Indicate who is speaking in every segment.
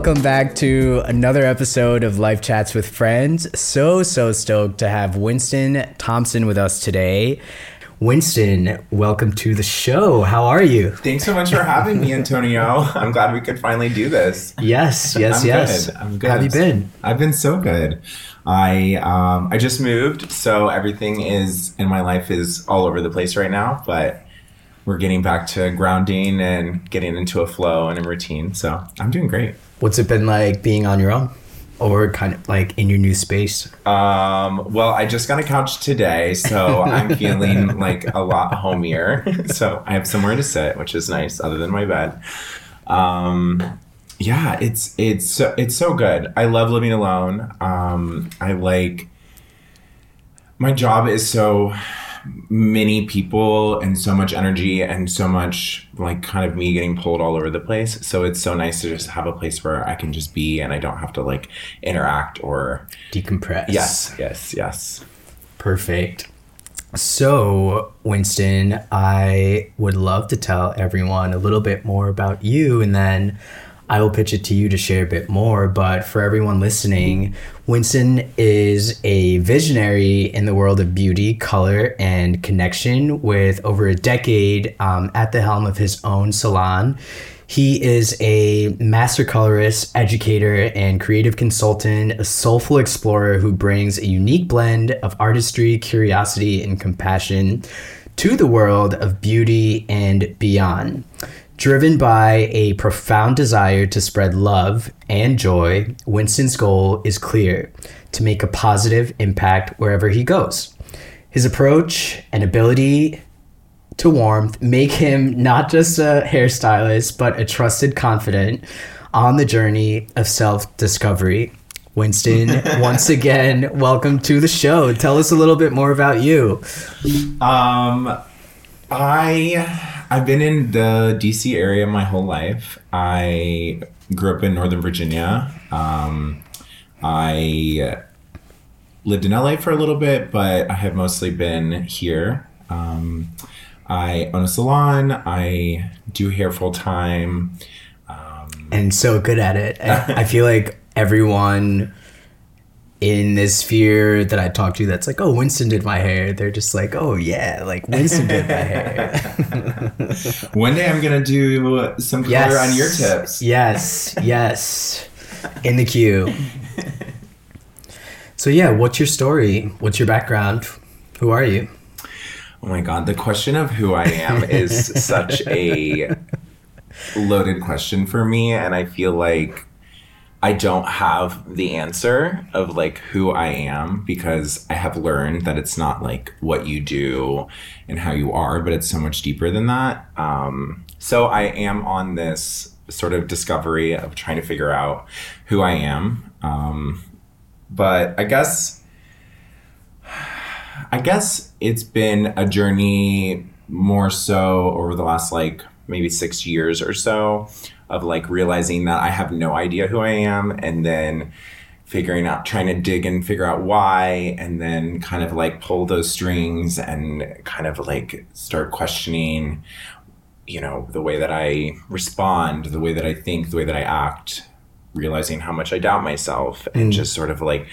Speaker 1: welcome back to another episode of Life Chats with Friends. So, so stoked to have Winston Thompson with us today. Winston, welcome to the show. How are you?
Speaker 2: Thanks so much for having me, Antonio. I'm glad we could finally do this.
Speaker 1: Yes, yes,
Speaker 2: I'm
Speaker 1: yes.
Speaker 2: Good. I'm good.
Speaker 1: How have you been?
Speaker 2: I've been so good. I um, I just moved, so everything is in my life is all over the place right now, but we're getting back to grounding and getting into a flow and a routine. So I'm doing great.
Speaker 1: What's it been like being on your own? Or kind of like in your new space?
Speaker 2: Um, well, I just got a couch today, so I'm feeling like a lot homier. So I have somewhere to sit, which is nice, other than my bed. Um, yeah, it's it's so, it's so good. I love living alone. Um, I like my job is so many people and so much energy and so much like kind of me getting pulled all over the place. So it's so nice to just have a place where I can just be and I don't have to like interact or
Speaker 1: Decompress.
Speaker 2: yes, yes, yes.
Speaker 1: Perfect. So, Winston, I would love to tell everyone a little bit more about you and then I will pitch it to you to share a bit more. But for everyone listening, Winston is a visionary in the world of beauty, color, and connection with over a decade um, at the helm of his own salon. He is a master colorist, educator, and creative consultant, a soulful explorer who brings a unique blend of artistry, curiosity, and compassion to the world of beauty and beyond. Driven by a profound desire to spread love and joy, Winston's goal is clear to make a positive impact wherever he goes. His approach and ability to warmth make him not just a hairstylist, but a trusted confidant on the journey of self discovery. Winston, once again, welcome to the show. Tell us a little bit more about you.
Speaker 2: Um, I I've been in the DC area my whole life. I grew up in Northern Virginia. Um, I lived in LA for a little bit, but I have mostly been here. Um, I own a salon. I do hair full time.
Speaker 1: and so good at it. I, I feel like everyone in this sphere that I talk to that's like, oh, Winston did my hair. They're just like, oh, yeah, like Winston did my hair.
Speaker 2: One day I'm gonna do some color
Speaker 1: yes.
Speaker 2: on your tips.
Speaker 1: Yes, yes. In the queue. So, yeah, what's your story? What's your background? Who are you?
Speaker 2: Oh my god, the question of who I am is such a loaded question for me, and I feel like I don't have the answer of like who I am because I have learned that it's not like what you do and how you are, but it's so much deeper than that. Um, so I am on this sort of discovery of trying to figure out who I am. Um, but I guess I guess it's been a journey more so over the last like maybe six years or so of like realizing that I have no idea who I am and then figuring out trying to dig and figure out why and then kind of like pull those strings and kind of like start questioning you know the way that I respond, the way that I think, the way that I act, realizing how much I doubt myself and mm. just sort of like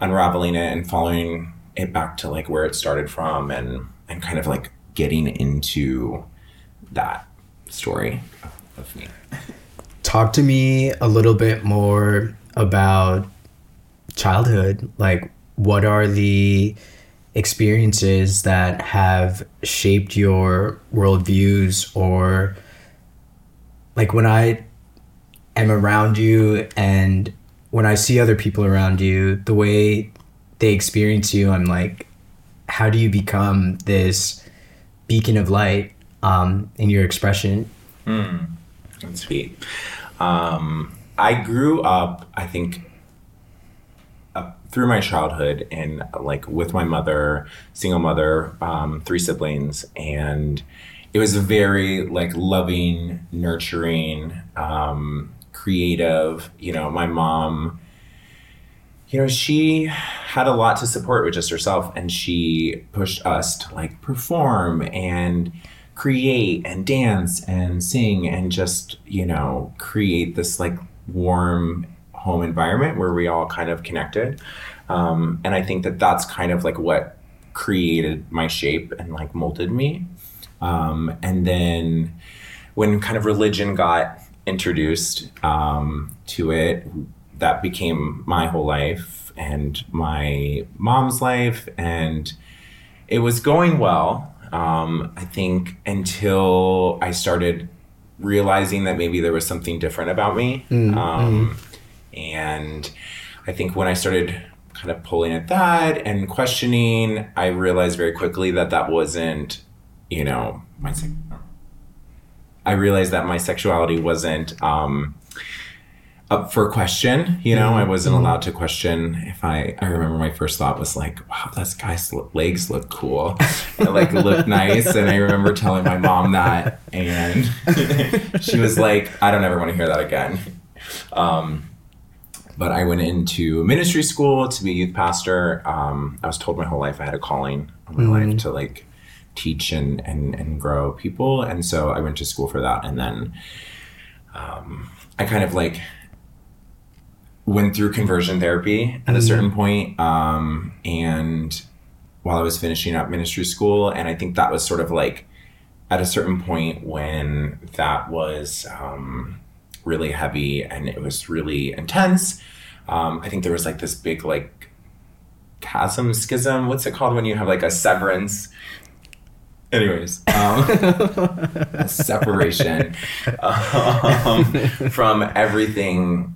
Speaker 2: unraveling it and following it back to like where it started from and and kind of like getting into that story of, of me.
Speaker 1: Talk to me a little bit more about childhood. Like, what are the experiences that have shaped your worldviews or like when I am around you and when I see other people around you, the way they experience you, I'm like, how do you become this beacon of light um, in your expression?
Speaker 2: That's sweet. Um, I grew up, I think, uh, through my childhood and like with my mother, single mother, um, three siblings, and it was a very like loving, nurturing, um, creative. You know, my mom you know, she had a lot to support with just herself, and she pushed us to like perform and create and dance and sing and just, you know, create this like warm home environment where we all kind of connected. Um, and I think that that's kind of like what created my shape and like molded me. Um, and then when kind of religion got introduced um, to it, that became my whole life and my mom's life. And it was going well, um, I think, until I started realizing that maybe there was something different about me. Um, and I think when I started kind of pulling at that and questioning, I realized very quickly that that wasn't, you know, my. I realized that my sexuality wasn't um, up for question. You know, I wasn't allowed to question if I. I remember my first thought was like, "Wow, this guy's legs look cool, It, like look nice." And I remember telling my mom that, and she was like, "I don't ever want to hear that again." Um, but I went into ministry school to be a youth pastor. Um, I was told my whole life I had a calling on my life to like teach and, and and grow people, and so I went to school for that. And then um, I kind of like went through conversion therapy at a certain point, um, and while I was finishing up ministry school, and I think that was sort of like at a certain point when that was um, really heavy and it was really intense. Um, I think there was like this big like chasm schism. What's it called when you have like a severance? Anyways, um, a separation um, from everything.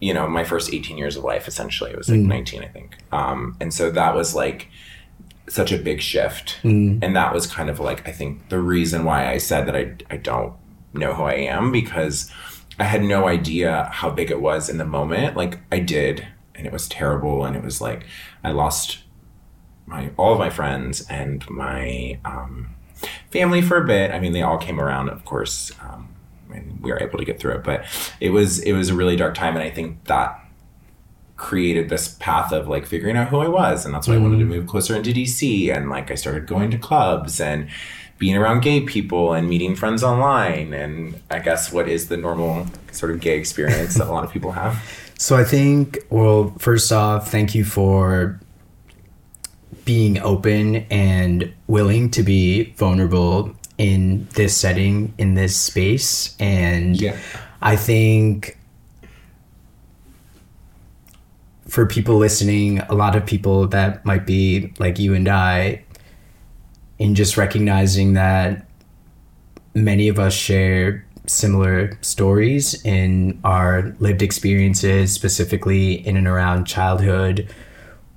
Speaker 2: You know, my first 18 years of life, essentially, it was like 19, I think. Um, and so that was like such a big shift. And that was kind of like, I think, the reason why I said that I, I don't know who I am because I had no idea how big it was in the moment. Like, I did, and it was terrible. And it was like, I lost my all of my friends and my um, family for a bit. I mean, they all came around, of course, um, and we were able to get through it. But it was it was a really dark time, and I think that created this path of like figuring out who I was, and that's why I wanted to mm-hmm. move closer into DC. And like I started going to clubs and being around gay people and meeting friends online, and I guess what is the normal sort of gay experience that a lot of people have.
Speaker 1: So I think, well, first off, thank you for being open and willing to be vulnerable in this setting, in this space. And
Speaker 2: Yeah.
Speaker 1: I think for people listening, a lot of people that might be like you and I, in just recognizing that many of us share similar stories in our lived experiences, specifically in and around childhood.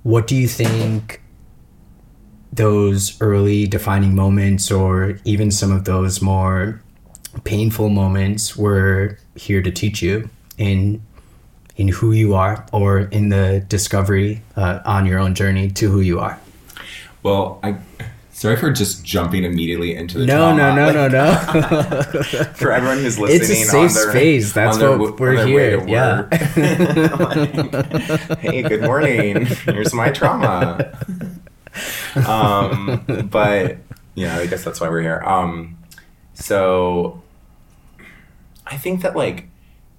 Speaker 1: What do you think those early defining moments, or even some of those more painful moments, were here to teach you in in who you are, or in the discovery uh, on your own journey to who you are?
Speaker 2: Well, I sorry for just jumping immediately into the
Speaker 1: No, no,
Speaker 2: trauma.
Speaker 1: no,
Speaker 2: Like,
Speaker 1: no, no.
Speaker 2: For everyone who's listening,
Speaker 1: It's a safe
Speaker 2: their-
Speaker 1: space. That's
Speaker 2: their
Speaker 1: what we're here. Yeah.
Speaker 2: work. hey, good morning. Here's my trauma. um, but yeah, I guess that's why we're here. Um, so I think that like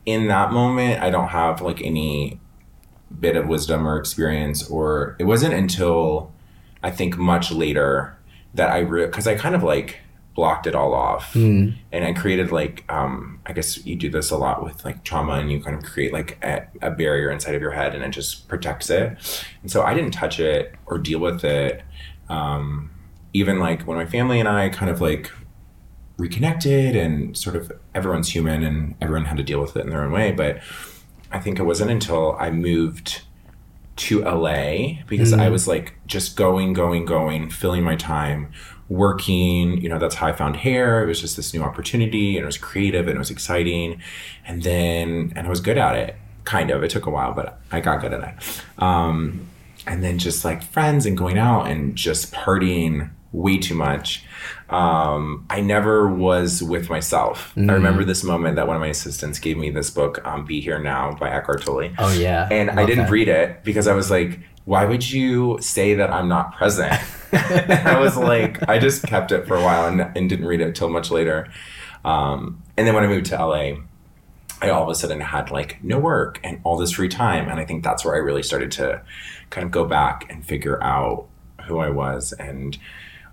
Speaker 2: in that moment, I don't have like any bit of wisdom or experience, or it wasn't until I think much later that I re because I kind of like blocked it all off. And I created like um I guess you do this a lot with like trauma and you kind of create like a, a barrier inside of your head and it just protects it. And so I didn't touch it or deal with it. Um even like when my family and I kind of like reconnected and sort of everyone's human and everyone had to deal with it in their own way. But I think it wasn't until I moved to LA because I was like just going, going, going, filling my time, working. You know, that's how I found hair. It was just this new opportunity and it was creative and it was exciting. And then, and I was good at it, kind of. It took a while, but I got good at it. Um, and then just like friends and going out and just partying way too much. Um, I never was with myself. I remember this moment that one of my assistants gave me this book, um, Be Here Now by Eckhart Tolle.
Speaker 1: Oh yeah.
Speaker 2: And I didn't
Speaker 1: that.
Speaker 2: read it because I was like, why would you say that I'm not present? I was like, I just kept it for a while and, and didn't read it until much later. Um, and then when I moved to LA, I all of a sudden had like no work and all this free time. And I think that's where I really started to kind of go back and figure out who I was and,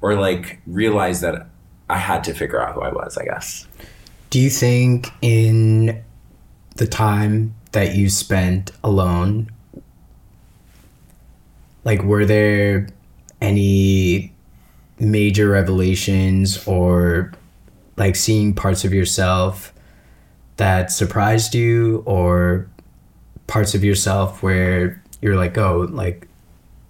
Speaker 2: or like realize that I had to figure out who I was, I guess.
Speaker 1: Do you think in the time that you spent alone, like, were there any major revelations or like seeing parts of yourself that surprised you or parts of yourself where you're like, oh, like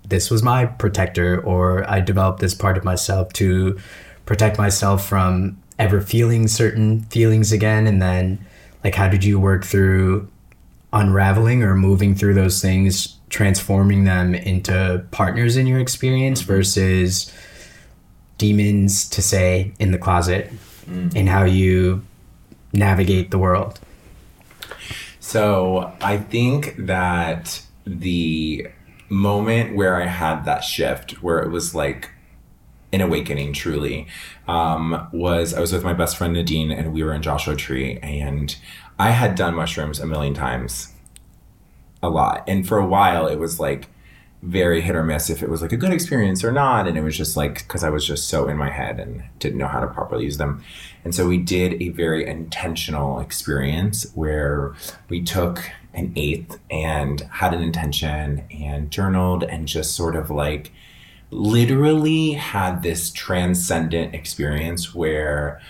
Speaker 1: this was my protector, or I developed this part of myself to protect myself from ever feeling certain feelings again? And then, like, how did you work through unraveling or moving through those things, transforming them into partners in your experience versus demons, to say, in the closet,
Speaker 2: Mm.
Speaker 1: and how you navigate the world?
Speaker 2: So I think that the moment where I had that shift, where it was like an awakening truly, um, was I was with my best friend Nadine and we were in Joshua Tree and I had done mushrooms a million times, a lot. And for a while it was like very hit or miss if it was like a good experience or not. And it was just like, because I was just so in my head and didn't know how to properly use them. And so we did a very intentional experience where we took an eighth and had an intention and journaled and just sort of like literally had this transcendent experience where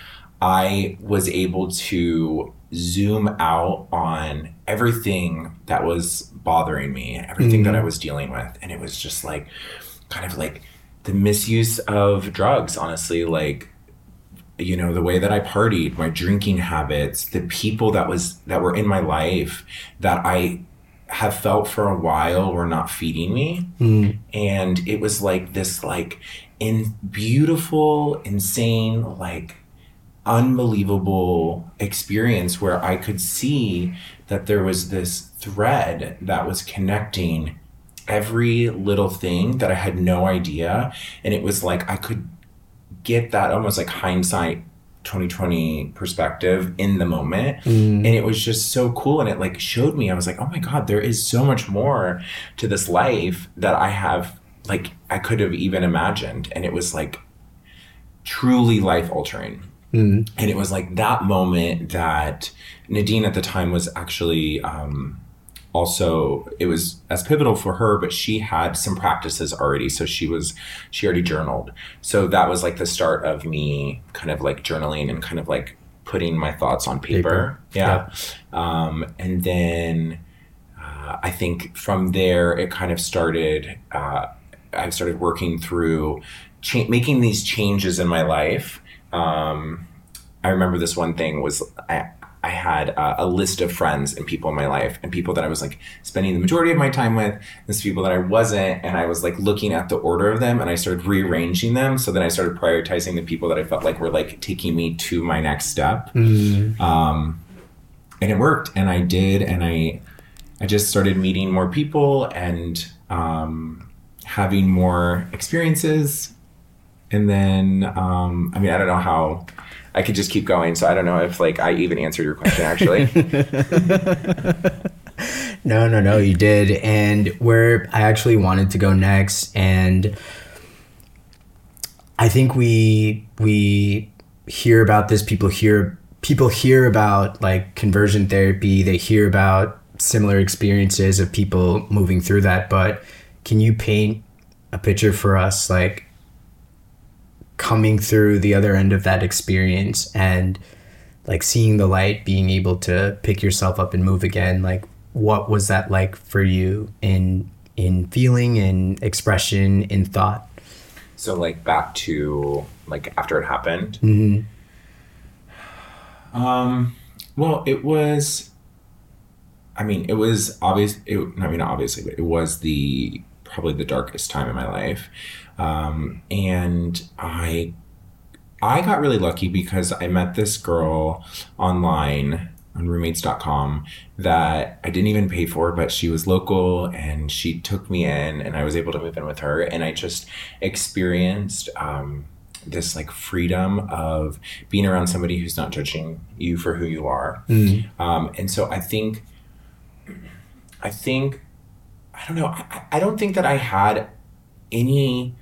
Speaker 2: I was able to zoom out on everything that was bothering me, everything that mm. I was dealing with. And it was just like, kind of like the misuse of drugs, honestly, like, you know, the way that I partied, my drinking habits, the people that was, that were in my life that I have felt for a while were not feeding me. Mm. And it was like this like in beautiful insane like unbelievable experience where i could see that there was this thread that was connecting every little thing that i had no idea. And it was like i could get that almost like hindsight 2020 perspective in the moment. Mm. And it was just so cool. And it like showed me i was like oh my god there is so much more to this life that i have like i could have even imagined. And it was like truly life altering and it was like that moment that nadine at the time was actually um also it was as pivotal for her but she had some practices already. So she was she already journaled. So that was like the start of me kind of like journaling and kind of like putting my thoughts on paper,
Speaker 1: Paper.
Speaker 2: yeah. Um, and then uh, i think from there it kind of started uh, i started working through cha- making these changes in my life um, i remember this one thing was i I had uh, a list of friends and people in my life, and people that I was like spending the majority of my time with, and people that I wasn't, and I was like looking at the order of them, and I started rearranging them. So then I started prioritizing the people that I felt like were like taking me to my next step, um, and it worked. And I did, and I, I just started meeting more people and um, having more experiences, and then um, I mean I don't know how. I could just keep going, so I don't know if like I even answered your question actually.
Speaker 1: No, no, no, you did. And where I actually wanted to go next, and I think we we hear about this. People hear people hear about like conversion therapy. They hear about similar experiences of people moving through that. But can you paint a picture for us, like coming through the other end of that experience and like seeing the light, being able to pick yourself up and move again? Like, what was that like for you in in feeling, in expression, in thought?
Speaker 2: so like back to like after it happened. Um, well, it was. I mean, it was obvious. It, I mean, obviously, but it was the probably the darkest time in my life, um, and I, I got really lucky because I met this girl online on roommates.com that I didn't even pay for, but she was local and she took me in and I was able to move in with her. And I just experienced um, this like freedom of being around somebody who's not judging you for who you are. Um, and so I think, I think, I don't know. I, I don't think that I had any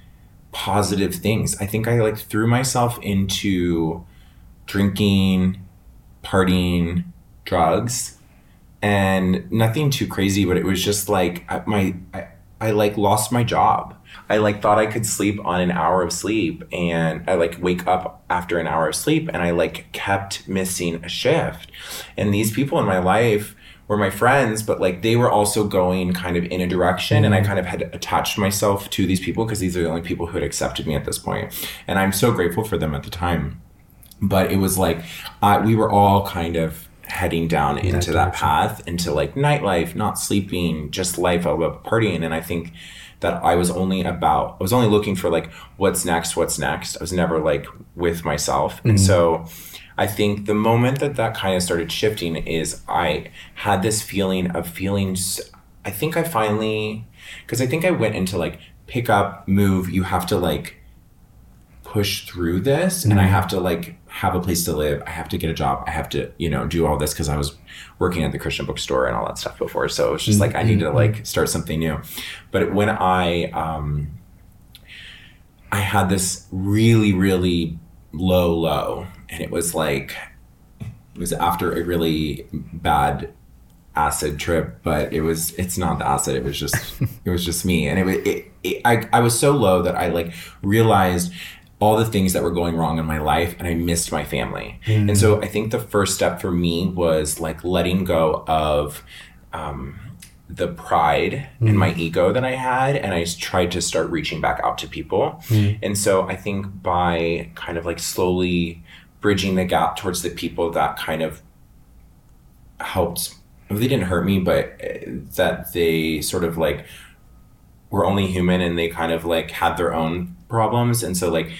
Speaker 2: positive things. I think I like threw myself into drinking, partying, drugs, and nothing too crazy, but it was just like my I, I like lost my job. I like thought I could sleep on an hour of sleep and I like wake up after an hour of sleep and I like kept missing a shift. And these people in my life were my friends, but like they were also going kind of in a direction and I kind of had attached myself to these people because these are the only people who had accepted me at this point. And I'm so grateful for them at the time. But it was like uh, we were all kind of heading down into that path into like nightlife not sleeping just life of partying. And i think that i was only about i was only looking for like what's next what's next. I was never like with myself. And so i think the moment that that kind of started shifting is i had this feeling of feeling I think i finally because i think i went into like pick up move you have to like push through this and I have to like have a place to live. I have to get a job. I have to, you know, do all this because I was working at the Christian bookstore and all that stuff before. So it's just like I need to like start something new. But when I um I had this really, really low low and it was like it was after a really bad acid trip but it was it's not the acid it was just it was just me. And it was it, it I, I was so low that i like realized all the things that were going wrong in my life and i missed my family. Hmm. And so i think the first step for me was like letting go of um, the pride and hmm. my ego that I had, and I tried to start reaching back out to people. Hmm. And so I think by kind of like slowly bridging the gap towards the people that kind of helped, they didn't hurt me, but uh, that they sort of like were only human and they kind of like had their own problems. And so, like,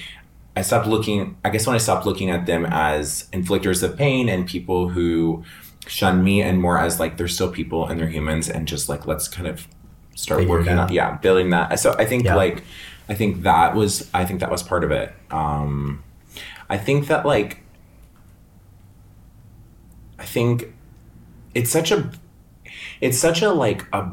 Speaker 2: I stopped looking, I guess when I stopped looking at them as inflictors of pain and people who shun me and more as like they're still people and they're humans and just like let's kind of start
Speaker 1: Figure
Speaker 2: working
Speaker 1: out.
Speaker 2: yeah building that so i think
Speaker 1: Yeah.
Speaker 2: like i think that was i think that was part of it um i think that like i think it's such a it's such a like a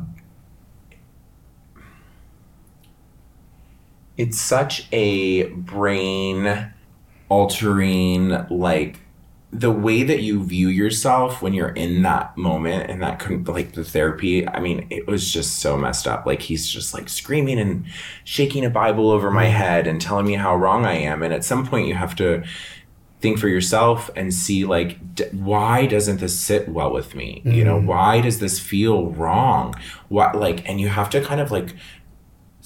Speaker 2: it's such a brain altering like the way that you view yourself when you're in that moment and that con- like the therapy i mean it was just so messed up. Like he's just like screaming and shaking a bible over my head and telling me how wrong i am. And at some point you have to think for yourself and see like d- why doesn't this sit well with me? You know mm-hmm. why does this feel wrong? What like and you have to kind of like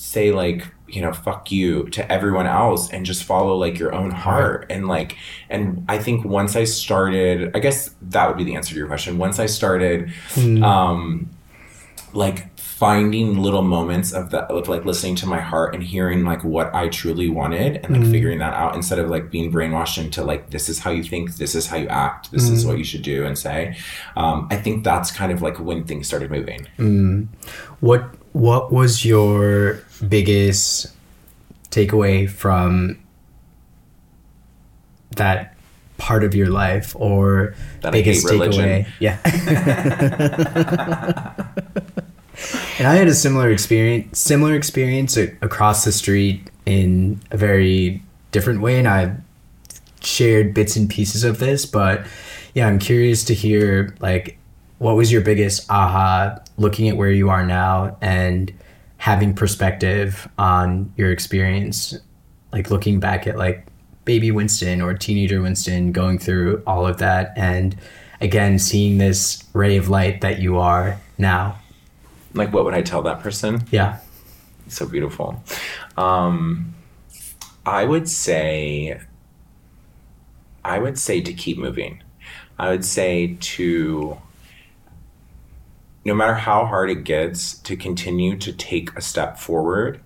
Speaker 2: say like you know fuck you to everyone else and just follow like your own heart. And like and i think once i started i guess that would be the answer to your question. Once i started um like finding little moments of that of like listening to my heart and hearing like what i truly wanted and like figuring that out instead of like being brainwashed into like this is how you think this is how you act this is what you should do and say um i think that's kind of like when things started moving.
Speaker 1: What what was your biggest takeaway from that part of your life or
Speaker 2: That
Speaker 1: biggest takeaway? Yeah. and I had a similar experience similar experience across the street in a very different way and I've shared bits and pieces of this, but yeah, I'm curious to hear like what was your biggest aha looking at where you are now and having perspective on your experience like looking back at like baby Winston or teenager Winston going through all of that and again seeing this ray of light that you are now.
Speaker 2: like what would i tell that person
Speaker 1: Yeah.
Speaker 2: so beautiful. Um, I would say, I would say to keep moving. I would say to, no matter how hard it gets, to continue to take a step forward.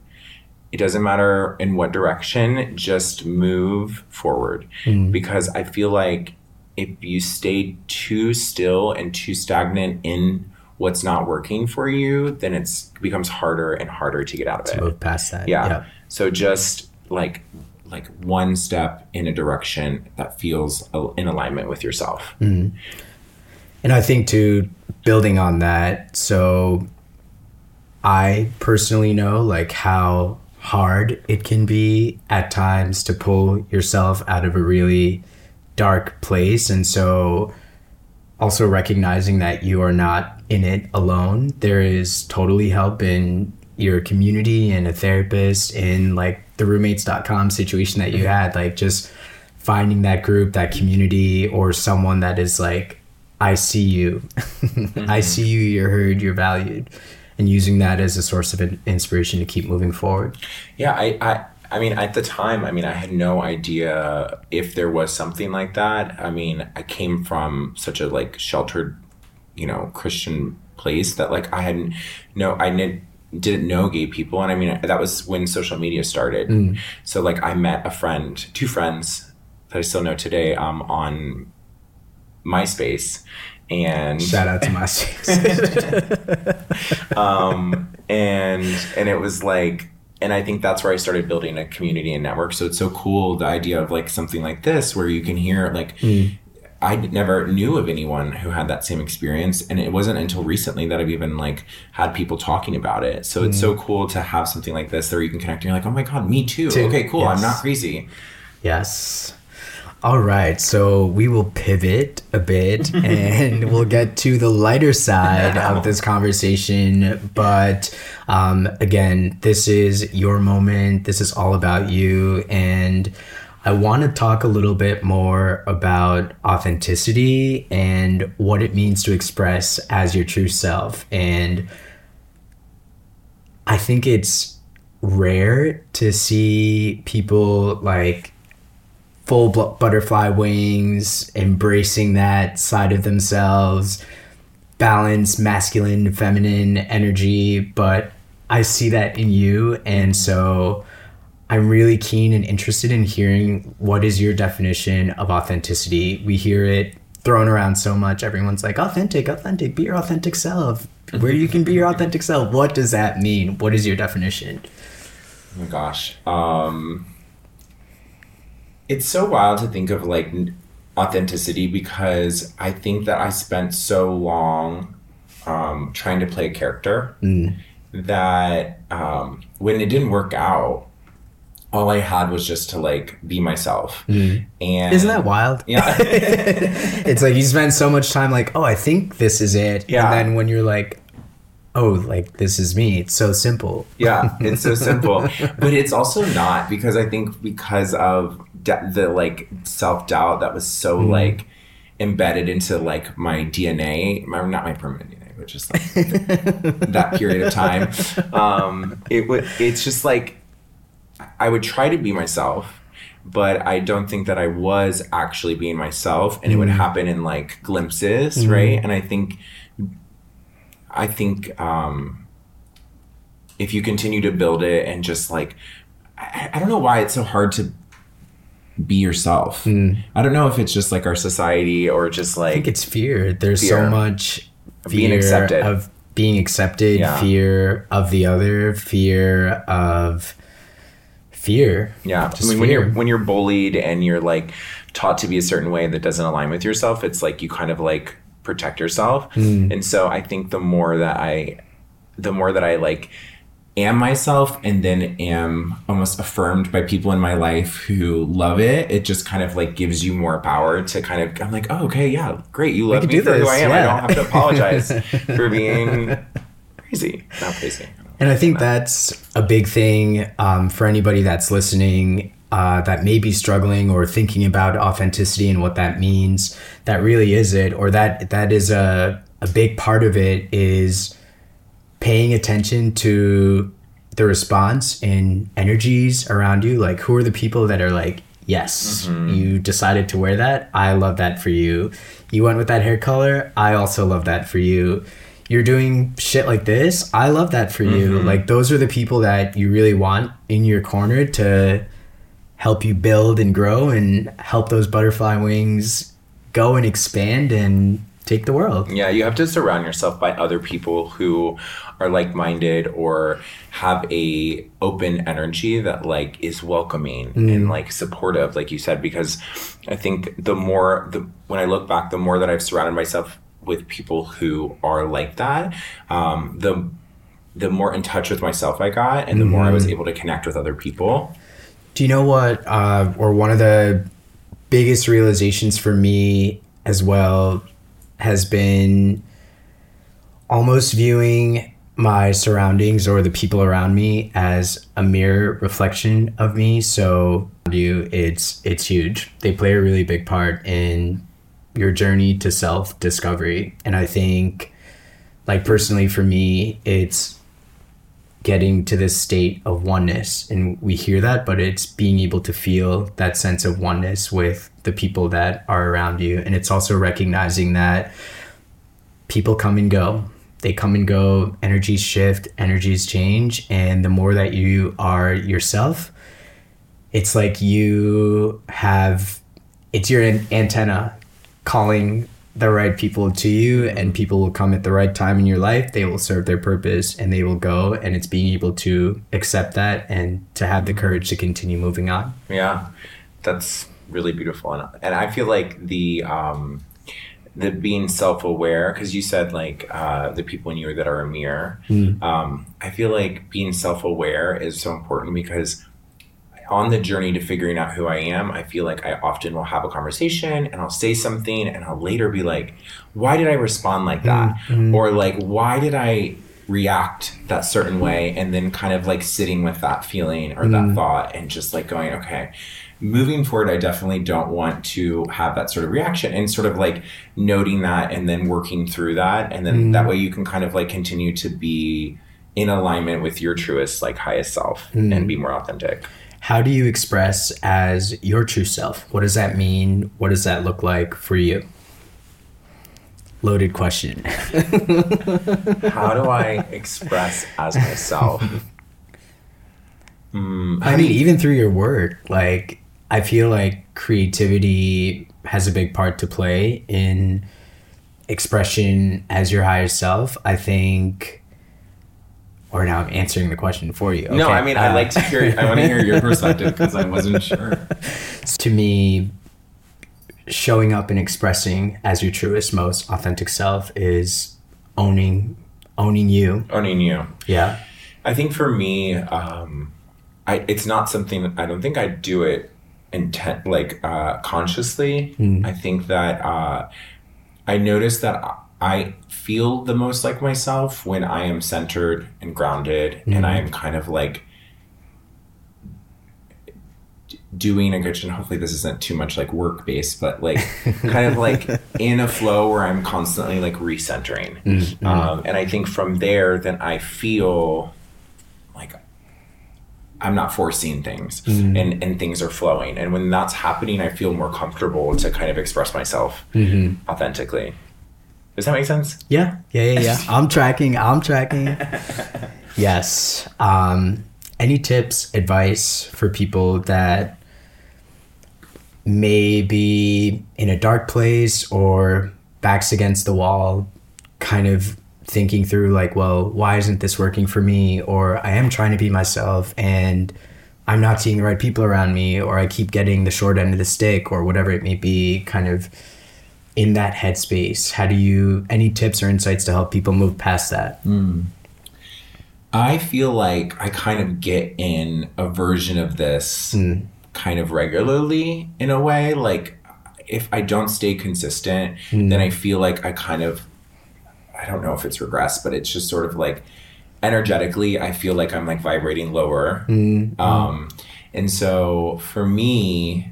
Speaker 2: It doesn't matter in what direction, just move forward. Mm. Because I feel like if you stay too still and too stagnant in what's not working for you, then it's becomes harder and harder to get out of it.
Speaker 1: Move past that.
Speaker 2: Yeah. So just like like one step in a direction that feels in alignment with yourself. Mm.
Speaker 1: And I think too, building on that, so I personally know like how hard it can be at times to pull yourself out of a really dark place. And so also recognizing that you are not in it alone. There is totally help in your community and a therapist in like the roommates.com situation that you mm-hmm. had. Like just finding that group, that community, or someone that is like, I see you. I see you, you're heard, you're valued. And using that as a source of inspiration to keep moving forward.
Speaker 2: Yeah, I, I, I mean, at the time, I mean, I had no idea if there was something like that. I mean, I came from such a like sheltered, you know, Christian place that like I hadn't no, I didn't didn't know gay people, and I mean that was when social media started. So like I met a friend, two friends that I still know today, um, on MySpace, and
Speaker 1: Shout out to MySpace.
Speaker 2: um, and and it was like and i think that's where i started building a community and network. So it's so cool the idea of like something like this where you can hear like i never knew of anyone who had that same experience. And it wasn't until recently that i've even like had people talking about it. So it's so cool to have something like this where you can connect and you're like oh my god me too,
Speaker 1: Too,
Speaker 2: okay cool. I'm not crazy.
Speaker 1: Yes. All right, so we will pivot a bit and we'll get to the lighter side of this conversation. But um, again, this is your moment. This is all about you. And I want to talk a little bit more about authenticity and what it means to express as your true self. And I think it's rare to see people like full butterfly wings, embracing that side of themselves, balance, masculine, feminine energy. But I see that in you. And so I'm really keen and interested in hearing what is your definition of authenticity. We hear it thrown around so much. Everyone's like, authentic, authentic, be your authentic self. Where you can be your authentic self. What does that mean? What is your definition?
Speaker 2: Oh gosh. Um, it's so wild to think of like authenticity because I think that I spent so long um, trying to play a character that um, when it didn't work out, all I had was just to like be myself. And
Speaker 1: Isn't that wild?
Speaker 2: Yeah.
Speaker 1: it's like you spend so much time like, oh, I think this is it.
Speaker 2: Yeah.
Speaker 1: And then when you're like, oh, like this is me. It's so simple.
Speaker 2: Yeah, it's so simple, but it's also not because I think because of the like self doubt that was so like embedded into like my DNA, my, not my permanent DNA, but just like that period of time. Um, it would. It's just like I would try to be myself. But I don't think that I was actually being myself, and it would happen in like glimpses, right? And I think, I think, um, if you continue to build it and just like I, I don't know why it's so hard to be yourself. I don't know if it's just like our society or just like
Speaker 1: I think it's fear. There's
Speaker 2: Fear.
Speaker 1: so much
Speaker 2: being
Speaker 1: fear
Speaker 2: accepted.
Speaker 1: of being accepted,
Speaker 2: Yeah.
Speaker 1: fear of the other, fear of fear.
Speaker 2: yeah.
Speaker 1: Just
Speaker 2: I mean when you're when you're bullied and you're like taught to be a certain way that doesn't align with yourself, it's like you kind of like protect yourself.
Speaker 1: Hmm.
Speaker 2: And so I think the more that I the more that I like am myself and then am almost affirmed by people in my life who love it, it just kind of like gives you more power to kind of I'm like, oh okay, yeah, great. You love me
Speaker 1: do
Speaker 2: for who
Speaker 1: this,
Speaker 2: I am. I don't have to apologize for being crazy. Not crazy.
Speaker 1: And I think that's a big thing um, for anybody that's listening uh, that may be struggling or thinking about authenticity and what that means. That really is it, or that that is a a big part of it is paying attention to the response and energies around you. Like, who are the people that are like, yes, mm-hmm. you decided to wear that. I love that for you. You went with that hair color. I also love that for you. You're doing shit like this. I love that for you. Mm-hmm. Like, those are the people that you really want in your corner to help you build and grow and help those butterfly wings go and expand and take the world.
Speaker 2: Yeah, you have to surround yourself by other people who are like-minded or have a open energy that like is welcoming and like supportive like you said because I think the more the when I look back the more that I've surrounded myself with people who are like that um, the the more in touch with myself I got and the more I was able to connect with other people.
Speaker 1: Do you know what, uh, or one of the biggest realizations for me as well has been almost viewing my surroundings or the people around me as a mirror reflection of me. So you, it's it's huge. They play a really big part in your journey to self discovery, and I think, like personally for me, it's getting to this state of oneness. And we hear that but it's being able to feel that sense of oneness with the people that are around you. And it's also recognizing that people come and go. They come and go energies shift energies change. And the more that you are yourself it's like you have it's your antenna calling the right people to you and people will come at the right time in your life. They will serve their purpose and they will go and it's being able to accept that and to have the courage to continue moving on.
Speaker 2: Yeah, that's really beautiful, and and I feel like the um, the being self aware because you said like uh, the people in you that are a mirror. Um, I feel like being self aware is so important because on the journey to figuring out who I am, I feel like I often will have a conversation and I'll say something and I'll later be like, why did I respond like hmm, that? Hmm. Or like, why did I react that certain way? And then kind of like sitting with that feeling or that hmm. thought and just like going, okay, moving forward, I definitely don't want to have that sort of reaction and sort of like noting that and then working through that. And then that way you can kind of like continue to be in alignment with your truest, like highest self and be more authentic.
Speaker 1: How do you express as your true self? What does that mean? What does that look like for you? Loaded question.
Speaker 2: How do I express as myself? Mm,
Speaker 1: I mean, even through your work, like I feel like creativity has a big part to play in expression as your higher self. I think, or now I'm answering the question for you.
Speaker 2: no, I mean, I
Speaker 1: uh,
Speaker 2: like to hear. I want to hear your perspective because I wasn't sure.
Speaker 1: to me, showing up and expressing as your truest, most authentic self is owning, owning you.
Speaker 2: Owning you.
Speaker 1: Yeah.
Speaker 2: I think for me, um, I it's not something. I don't think I do it intent like uh, consciously. I think that uh, I notice that I feel the most like myself when I am centered and grounded, and I mm-hmm. am kind of like doing a good. And hopefully, this isn't too much like work based, but like kind of like in a flow where I'm constantly like recentering. Mm-hmm. Um, and I think from there, then I feel like I'm not foreseeing things mm-hmm. and, and things are flowing. And when that's happening, I feel more comfortable to kind of express myself authentically. Does that make sense?
Speaker 1: Yeah, yeah, yeah, yeah. I'm tracking. I'm tracking. yes. Um, any tips, advice for people that may be in a dark place or backs against the wall, kind of thinking through like, well, why isn't this working for me? Or I am trying to be myself and I'm not seeing the right people around me, or I keep getting the short end of the stick, or whatever it may be, kind of in that headspace? How do you any tips or insights to help people move past that? Hmm.
Speaker 2: I feel like I kind of get in a version of this hmm. kind of regularly in a way. Like, if I don't stay consistent, hmm. then I feel like I kind of, I don't know if it's regress, but it's just sort of like energetically, I feel like I'm like vibrating lower. Um, and so for me,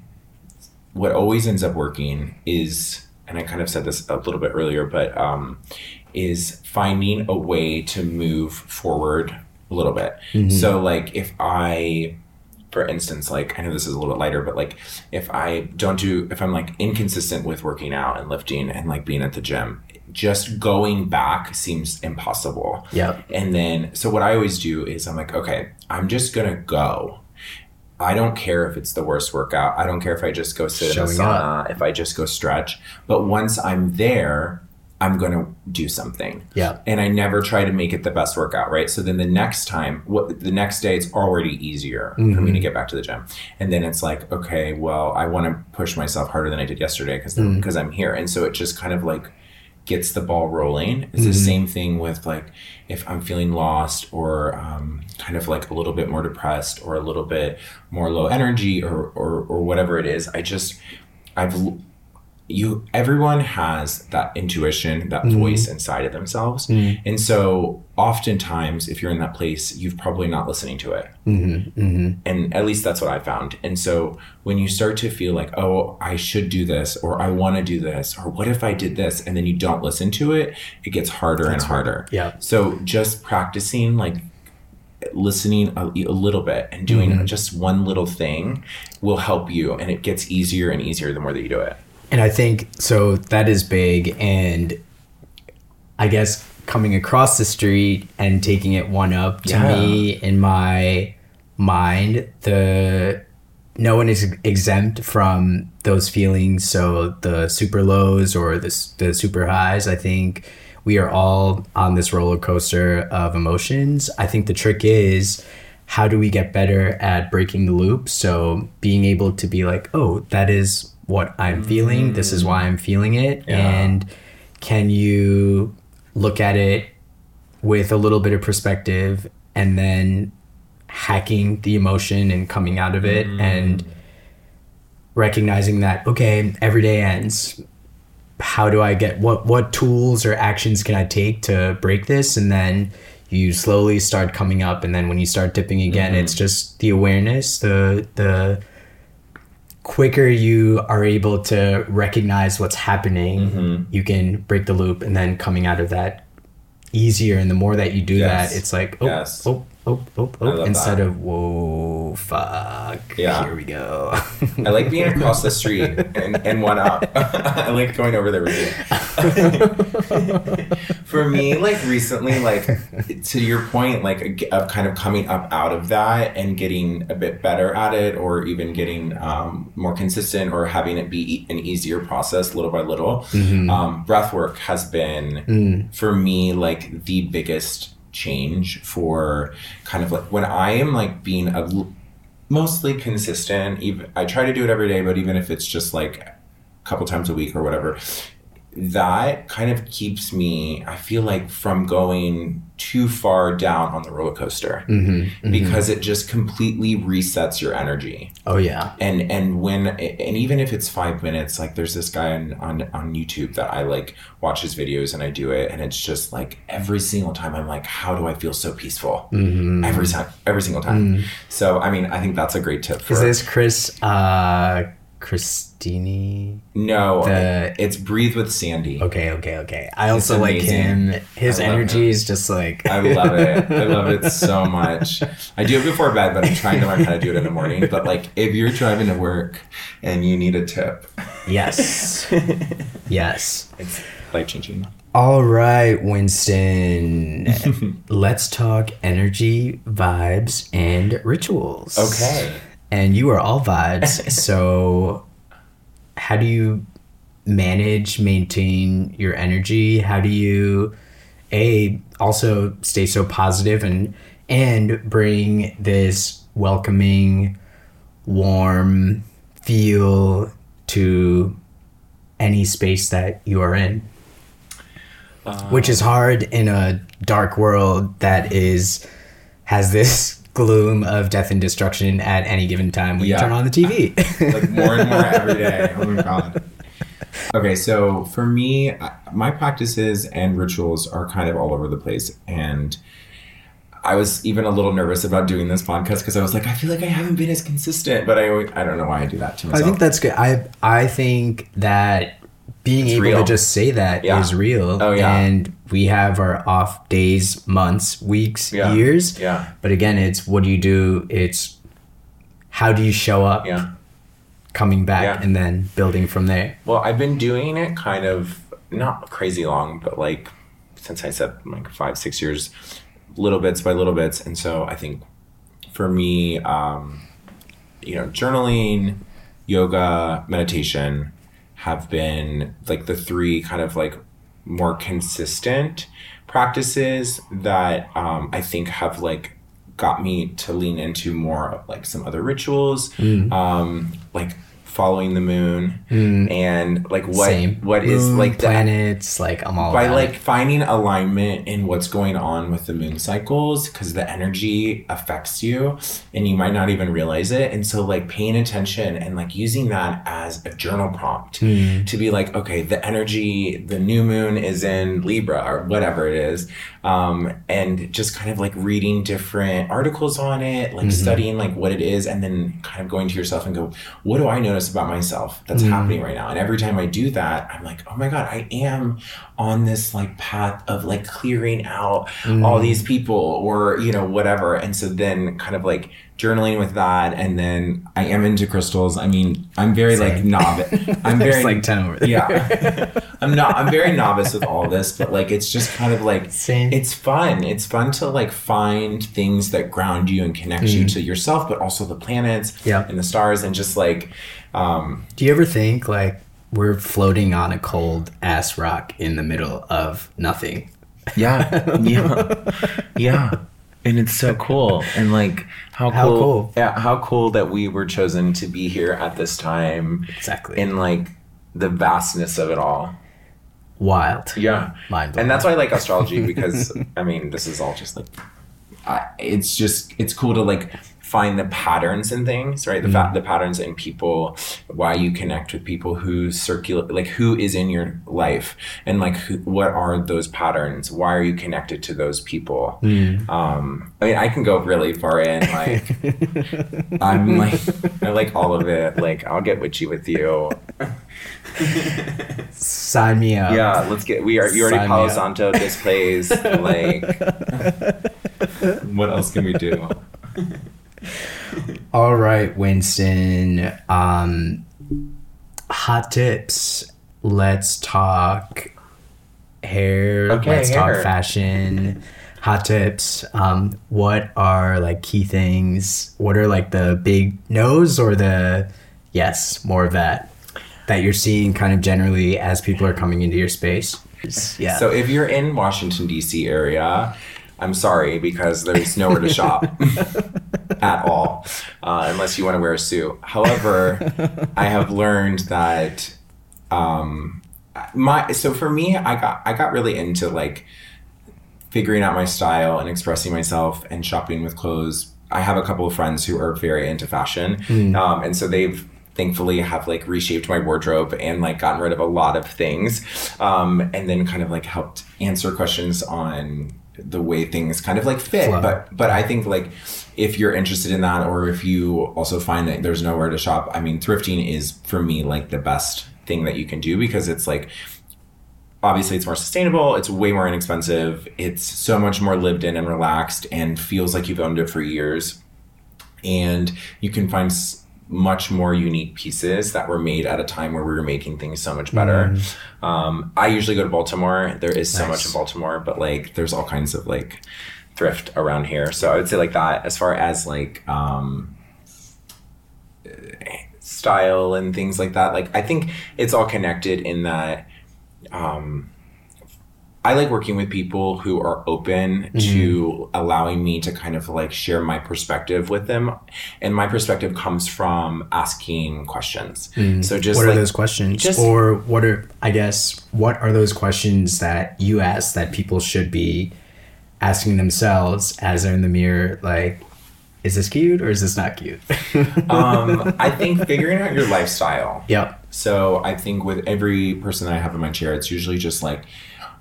Speaker 2: what always ends up working is, and I kind of said this a little bit earlier, but um, is finding a way to move forward a little bit. So, like, if I, for instance, like, I know this is a little bit lighter, but like, if I don't do, if I'm like inconsistent with working out and lifting and like being at the gym, just going back seems impossible.
Speaker 1: Yeah.
Speaker 2: And then, so what I always do is I'm like, okay, I'm just gonna go. I don't care if it's the worst workout. I don't care if I just go sit in
Speaker 1: Showing
Speaker 2: the sauna, if I just go stretch. But once I'm there, I'm going to do something.
Speaker 1: Yeah.
Speaker 2: And I never try to make it the best workout, right? So then the next time, what the next day, it's already easier for me mm-hmm. to get back to the gym. And then it's like, okay, well, I want to push myself harder than I did yesterday because because mm. I'm here. And so it just kind of like gets the ball rolling. It's the same thing with like if I'm feeling lost or um, kind of like a little bit more depressed or a little bit more low energy or or, or whatever it is. I just I've you everyone has that intuition that mm-hmm. voice inside of themselves. Mm-hmm. And so oftentimes if you're in that place you've probably not listening to it. Mm-hmm. And at least that's what i found. And so when you start to feel like oh i should do this or i want to do this or what if i did this and then you don't listen to it it gets harder and harder.
Speaker 1: Yeah.
Speaker 2: so just practicing like listening a, a little bit and doing just one little thing will help you and it gets easier and easier the more that you do it
Speaker 1: And I think so that is big and I guess coming across the street and taking it one up to
Speaker 2: Yeah.
Speaker 1: me in my mind the no one is exempt from those feelings. So the super lows or the, the super highs i think we are all on this roller coaster of emotions. I think the trick is how do we get better at breaking the loop? So being able to be like oh that is what i'm feeling. This is why i'm feeling it.
Speaker 2: Yeah.
Speaker 1: and can you look at it with a little bit of perspective and then hacking the emotion and coming out of it mm. and recognizing that okay every day ends. How do i get what what tools or actions can i take to break this? And then you slowly start coming up. And then when you start dipping again mm-hmm. it's just the awareness the the quicker you are able to recognize what's happening mm-hmm. you can break the loop and then coming out of that easier and the more that you do
Speaker 2: Yes.
Speaker 1: that it's like oh
Speaker 2: Yes.
Speaker 1: oh oh oh oh instead
Speaker 2: that.
Speaker 1: of whoa fuck
Speaker 2: Yeah.
Speaker 1: here we go
Speaker 2: I like being across the street and, and one up. I like going over there with you. For me, like recently, like to your point, like of kind of coming up out of that and getting a bit better at it, or even getting um, more consistent, or having it be an easier process, little by little. Um, breath work has been for me like the biggest change for kind of like when I am like being a mostly consistent even i try to do it every day but even if it's just like a couple times a week or whatever that kind of keeps me i feel like from going too far down on the roller coaster. Mm-hmm, mm-hmm. Because it just completely resets your energy.
Speaker 1: Oh yeah.
Speaker 2: And and when and even if it's five minutes like there's this guy on on, on youtube that i like watch his videos and i do it and it's just like every single time i'm like how do i feel so peaceful? Mm-hmm. Every time every single time. So i mean i think that's a great tip for
Speaker 1: is this chris uh christini
Speaker 2: no
Speaker 1: the-
Speaker 2: it's breathe with sandy
Speaker 1: okay okay okay i also like him his energy
Speaker 2: him.
Speaker 1: is just like
Speaker 2: I love it. I love it so much. I do it before bed, but I'm trying to learn how to do it in the morning. But like, if you're driving to work and you need a tip,
Speaker 1: yes yes
Speaker 2: it's life changing.
Speaker 1: All right, Winston. Let's talk energy, vibes, and rituals.
Speaker 2: Okay.
Speaker 1: And you are all vibes. so, how do you manage, maintain your energy? How do you, a, also stay so positive and and bring this welcoming, warm feel to any space that you are in? which is um, hard in a dark world that is has this gloom of death and destruction at any given time when
Speaker 2: Yeah.
Speaker 1: you turn on the TV.
Speaker 2: like more and more every day. Oh my god. Okay, so for me, my practices and rituals are kind of all over the place, and I was even a little nervous about doing this podcast because I was like, I feel like I haven't been as consistent, but I I don't know why I do that to myself.
Speaker 1: I think that's good. I I think that being able
Speaker 2: real.
Speaker 1: to just say that is
Speaker 2: Yeah.
Speaker 1: real.
Speaker 2: Oh, yeah.
Speaker 1: And we have our off days, months, weeks,
Speaker 2: Yeah.
Speaker 1: years.
Speaker 2: Yeah.
Speaker 1: But again, it's what do you do? It's how do you show up
Speaker 2: yeah.
Speaker 1: coming back and then building from there.
Speaker 2: Well, I've been doing it kind of not crazy long, but like since I said like five, six years, little bits by little bits. And so I think for me, um, you know, journaling, yoga, meditation have been like the three kind of like more consistent practices that um, I think have like got me to lean into more of like some other rituals, um, like following the moon and like what
Speaker 1: Same.
Speaker 2: what is
Speaker 1: Moon,
Speaker 2: like the
Speaker 1: planets? Like I'm all
Speaker 2: by like
Speaker 1: it.
Speaker 2: finding alignment in what's going on with the moon cycles because the energy affects you and you might not even realize it and so like paying attention and like using that as a journal prompt
Speaker 1: Hmm.
Speaker 2: to be like okay the energy the new moon is in libra or whatever it is um, and just kind of like reading different articles on it
Speaker 1: Mm-hmm.
Speaker 2: like studying like what it is and then kind of going to yourself and go what do i notice about myself
Speaker 1: Mm.
Speaker 2: that's happening right now and every time i do that i'm like oh my god i am on this like path of like clearing out
Speaker 1: Mm.
Speaker 2: all these people or you know whatever and so then kind of like journaling with that and then i am into crystals i mean i'm very like novice i'm very
Speaker 1: like 10 over there.
Speaker 2: yeah i'm not i'm very novice with all this but like it's just kind of like
Speaker 1: Same.
Speaker 2: it's fun it's fun to like find things that ground you and connect you to yourself but also the planets
Speaker 1: Mm. Yeah.
Speaker 2: and the stars and just like um
Speaker 1: Do you ever think like we're floating on a cold ass rock in the middle of nothing?
Speaker 2: yeah yeah yeah and it's so cool and like how,
Speaker 1: How
Speaker 2: cool,
Speaker 1: cool.
Speaker 2: yeah how cool that we were chosen to be here at this time
Speaker 1: Exactly.
Speaker 2: in like the vastness of it all
Speaker 1: Wild.
Speaker 2: yeah
Speaker 1: Mind
Speaker 2: and that's why I like astrology because I mean this is all just like I, it's just it's cool to like find the patterns in things right the fa- the patterns in people why you connect with people who circulate like who is in your life and like who, what are those patterns why are you connected to those people um i mean i can go really far in like i'm like i like all of it like i'll get witchy with you
Speaker 1: Sign me up.
Speaker 2: Yeah, let's get. We are. You already
Speaker 1: Sign
Speaker 2: Palo. Santo displays. like, what else can we do?
Speaker 1: All right, Winston. Um, hot tips. Let's talk hair.
Speaker 2: Okay,
Speaker 1: let's
Speaker 2: hair.
Speaker 1: talk fashion. Hot tips. Um, what are like key things? What are like the big no's or the yes, more of that that you're seeing kind of generally as people are coming into your space? Yeah.
Speaker 2: So if you're in Washington D.C. area, I'm sorry because there's nowhere to shop at all, uh, unless you want to wear a suit. However, I have learned that um, my so for me, I got I got really into like figuring out my style and expressing myself and shopping with clothes. I have a couple of friends who are very into fashion, um, and so they've thankfully have like reshaped my wardrobe and like gotten rid of a lot of things, um, and then kind of like helped answer questions on the way things kind of like fit.
Speaker 1: Flow.
Speaker 2: But but I think like if you're interested in that, or if you also find that there's nowhere to shop, I mean, thrifting is for me like the best thing that you can do because it's like obviously it's more sustainable it's way more inexpensive it's so much more lived in and relaxed and feels like you've owned it for years and you can find s- much more unique pieces that were made at a time where we were making things so much better. Um, i usually go to baltimore. There is so much in baltimore but like there's all kinds of like thrift around here. So i would say like that as far as like um, style and things like that like i think it's all connected in that um, I like working with people who are open to allowing me to kind of like share my perspective with them. And my perspective comes from asking questions. So just
Speaker 1: what
Speaker 2: like
Speaker 1: are those questions
Speaker 2: just-
Speaker 1: or what are i guess what are those questions that you ask that people should be asking themselves as they're in the mirror like is this cute or is this not cute
Speaker 2: um, I think figuring out your lifestyle.
Speaker 1: yep
Speaker 2: So I think with every person that I have in my chair, it's usually just like,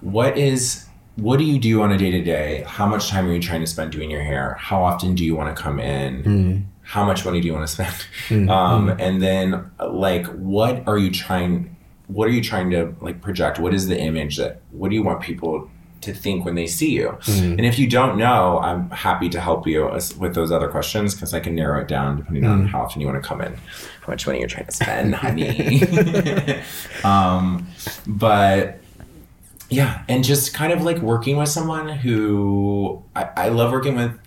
Speaker 2: what is, what do you do on a day to day? How much time are you trying to spend doing your hair? How often do you want to come in? Hmm. How much money do you want to spend? Hmm. Um, hmm. and then like, what are you trying, what are you trying to like project? What is the image that, what do you want people to think when they see you? And if you don't know, I'm happy to help you with those other questions because I can narrow it down depending on how often you want to come in, how much money you're trying to spend, honey. um, but yeah, and just kind of like working with someone who I, I love working with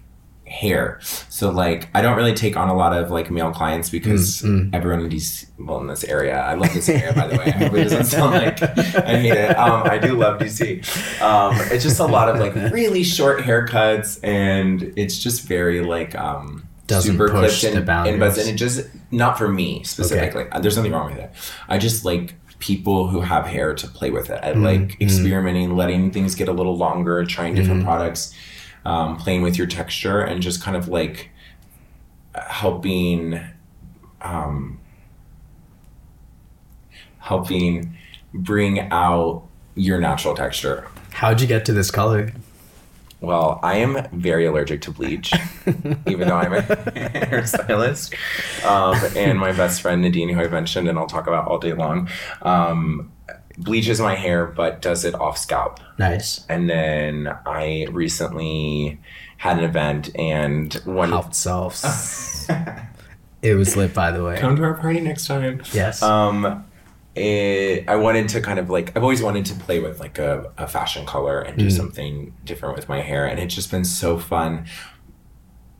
Speaker 2: hair. So like I don't really take on a lot of like male clients because everyone in DC, well in this area, I love this area by the way. I hope it doesn't sound like I hate it. Um, I do love DC. Um, it's just a lot of like really short haircuts, and it's just very like um,
Speaker 1: Doesn't
Speaker 2: super
Speaker 1: push
Speaker 2: clipped and, and
Speaker 1: boundaries.
Speaker 2: and it just not for me specifically. Uh, There's nothing wrong with it. I just like people who have hair to play with it. I like experimenting, letting things get a little longer, trying different products, um, playing with your texture, and just kind of like helping, um, helping bring out your natural texture.
Speaker 1: How'd you get to this color?
Speaker 2: Well, I am very allergic to bleach, even though I'm a hairstylist. Um, and my best friend Nadine, who I mentioned, and I'll talk about all day long, um, bleaches my hair but does it off scalp.
Speaker 1: Nice.
Speaker 2: And then I recently had an event, and one
Speaker 1: Half selves. it was lit, by the way.
Speaker 2: come to our party next time.
Speaker 1: Yes.
Speaker 2: Um, it, I wanted to kind of like I've always wanted to play with like a, a fashion color and do mm. something different with my hair, and it's just been so fun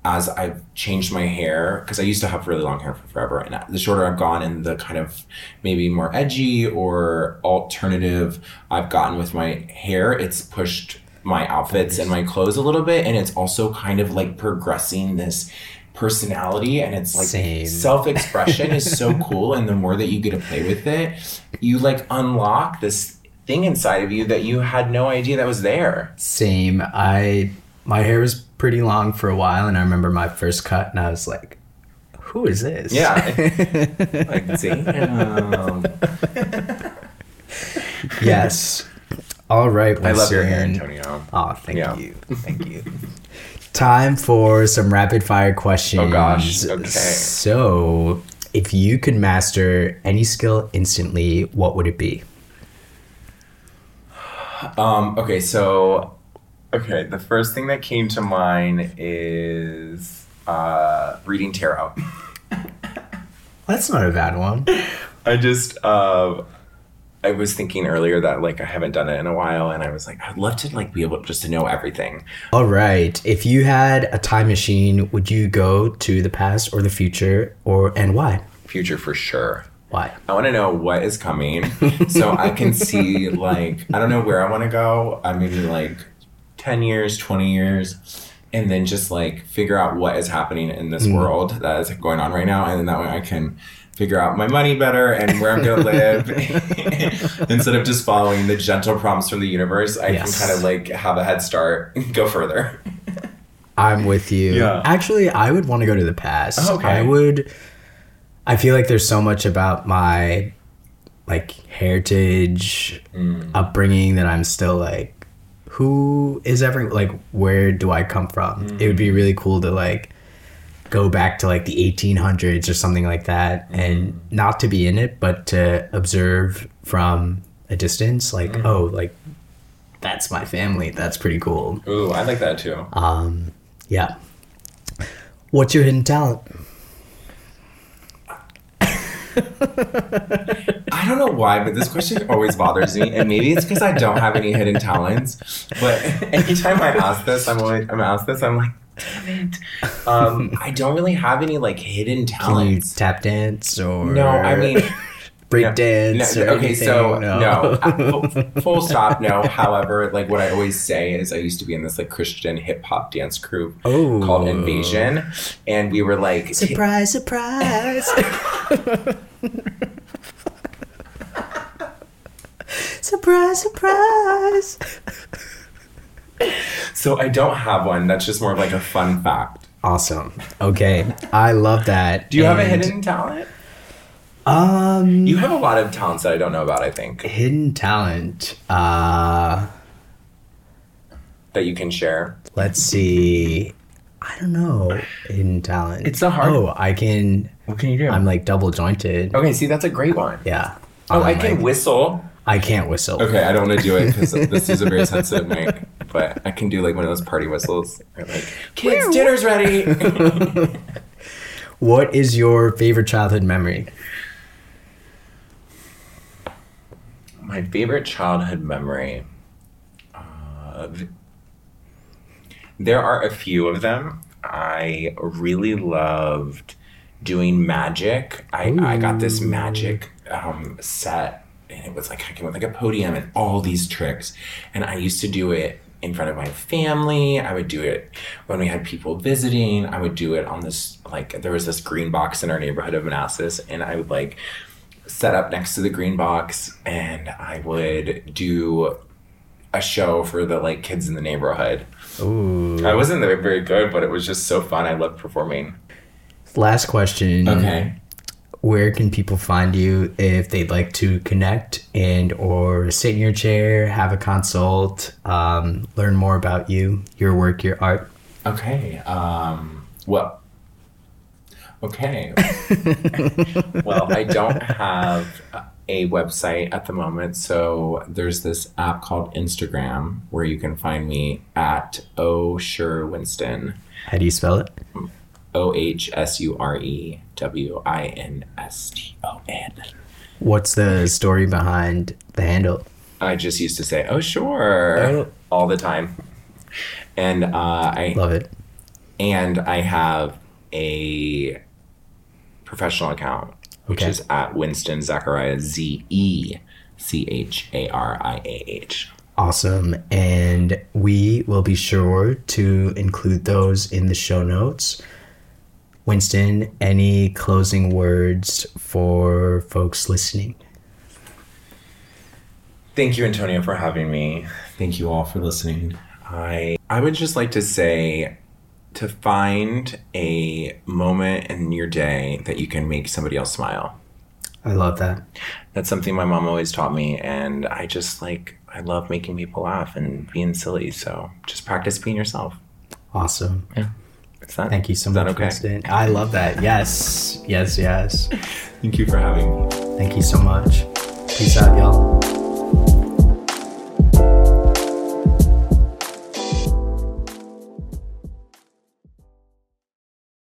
Speaker 2: as I've changed my hair because I used to have really long hair for forever, and the shorter I've gone and the kind of maybe more edgy or alternative I've gotten with my hair, it's pushed my outfits and my clothes a little bit, and it's also kind of like progressing this personality and it's like
Speaker 1: Same.
Speaker 2: self-expression is so cool and the more that you get to play with it you like unlock this thing inside of you that you had no idea that was there
Speaker 1: Same. I my hair was pretty long for a while, and I remember my first cut, and I was like, "Who is this?"
Speaker 2: yeah like damn
Speaker 1: yes. All right.
Speaker 2: i love your hair antonio
Speaker 1: Oh, thank
Speaker 2: Yeah.
Speaker 1: you. Thank you. Time for some rapid fire questions.
Speaker 2: Oh, gosh. Okay.
Speaker 1: So, if you could master any skill instantly, what would it be?
Speaker 2: um okay so okay the first thing that came to mind is uh reading tarot
Speaker 1: That's not a bad one.
Speaker 2: I just uh I was thinking earlier that like I haven't done it in a while and I was like I'd love to like be able just to know everything.
Speaker 1: All right. If you had a time machine, would you go to the past or the future, or and why?
Speaker 2: Future for sure.
Speaker 1: Why?
Speaker 2: I want to know what is coming so I can see like I don't know where I want to go. I maybe like 10 years, 20 years and then just like figure out what is happening in this mm. world that is going on right now and then that way I can figure out my money better and where I'm going to live instead of just following the gentle prompts from the universe. I
Speaker 1: Yes.
Speaker 2: can kind of like have a head start, and go further.
Speaker 1: I'm with you.
Speaker 2: Yeah.
Speaker 1: Actually, I would want to go to the past.
Speaker 2: Oh, okay.
Speaker 1: I would. I feel like there's so much about my like heritage,
Speaker 2: Mm.
Speaker 1: upbringing that I'm still like, who is every like where do I come from? It would be
Speaker 2: Mm.
Speaker 1: really cool to like go back to like the 1800s or something like that,
Speaker 2: Mm.
Speaker 1: and not to be in it, but to observe from a distance. Like,
Speaker 2: Mm.
Speaker 1: oh, like that's my family. That's pretty cool.
Speaker 2: Ooh, I like that too.
Speaker 1: Um, yeah. What's your hidden talent?
Speaker 2: I don't know why, but this question always bothers me, and maybe it's because I don't have any hidden talents. But anytime I ask this, I'm always I'm asked this, I'm like, damn it. Um, I don't really have any like hidden
Speaker 1: Can you
Speaker 2: talents.
Speaker 1: tap dance or
Speaker 2: No, I mean,
Speaker 1: break
Speaker 2: no,
Speaker 1: dance?
Speaker 2: no,
Speaker 1: or
Speaker 2: okay, so
Speaker 1: anything?
Speaker 2: no, Uh, full, full stop. No. However, like what I always say is, I used to be in this like Christian hip hop dance group
Speaker 1: Oh.
Speaker 2: called Invasion, and we were like,
Speaker 1: surprise, surprise. surprise, surprise.
Speaker 2: So I don't have one. That's just more of like a fun fact.
Speaker 1: Awesome. Okay, I love that.
Speaker 2: Do you have a
Speaker 1: And,
Speaker 2: hidden talent?
Speaker 1: Um,
Speaker 2: You have a lot of talents that I don't know about. I think
Speaker 1: hidden talent. Uh,
Speaker 2: that you can share.
Speaker 1: let's see. I don't know. Hidden talent.
Speaker 2: It's a hard-
Speaker 1: Oh, I can.
Speaker 2: What can you do?
Speaker 1: I'm like double jointed.
Speaker 2: okay, see, that's a great one.
Speaker 1: Yeah.
Speaker 2: Oh, I
Speaker 1: I'm
Speaker 2: can
Speaker 1: like-
Speaker 2: whistle.
Speaker 1: I can't whistle.
Speaker 2: Okay, I don't want to do it because this is a very sensitive mic, but I can do like one of those party whistles. Or like, kids, dinner's ready.
Speaker 1: What is your favorite childhood memory?
Speaker 2: My favorite childhood memory. Uh, there are a few of them. I really loved doing magic. I, I got this magic um, set, and it was like I came with like a podium and all these tricks. And I used to do it in front of my family. I would do it when we had people visiting. I would do it on this like there was this green box in our neighborhood of Manassas, and I would like set up next to the green box, and I would do a show for the like kids in the neighborhood.
Speaker 1: Ooh.
Speaker 2: I wasn't very good, but it was just so fun. I loved performing.
Speaker 1: Last question.
Speaker 2: Okay.
Speaker 1: Where can people find you if they'd like to connect and or sit in your chair, have a consult, um, learn more about you, your work, your art?
Speaker 2: Okay. Um, well. Okay. well, I don't have a website at the moment, so there's this app called Instagram where you can find me at Oh Sure Winston.
Speaker 1: How do you spell it?
Speaker 2: O H S U R E W I N S T O N.
Speaker 1: What's the story behind the handle?
Speaker 2: I just used to say, "Oh, sure,"
Speaker 1: Oh.
Speaker 2: all the time, and uh, I
Speaker 1: Love it.
Speaker 2: and I have a professional account, which
Speaker 1: Okay.
Speaker 2: is at Winston Zechariah Z E C H A R I A H.
Speaker 1: Awesome. And we will be sure to include those in the show notes. Winston, any closing words for folks listening?
Speaker 2: Thank you, Antonio, for having me. Thank you all for listening. I I would just like to say to find a moment in your day that you can make somebody else smile.
Speaker 1: I love that.
Speaker 2: That's something my mom always taught me, and I just like I love making people laugh and being silly. So just practice being yourself.
Speaker 1: Awesome.
Speaker 2: It's that.
Speaker 1: Thank you so much,
Speaker 2: okay?
Speaker 1: Winston. I love that. Yes. Yes, yes.
Speaker 2: Thank you for having me.
Speaker 1: Thank you so much. Peace out, y'all.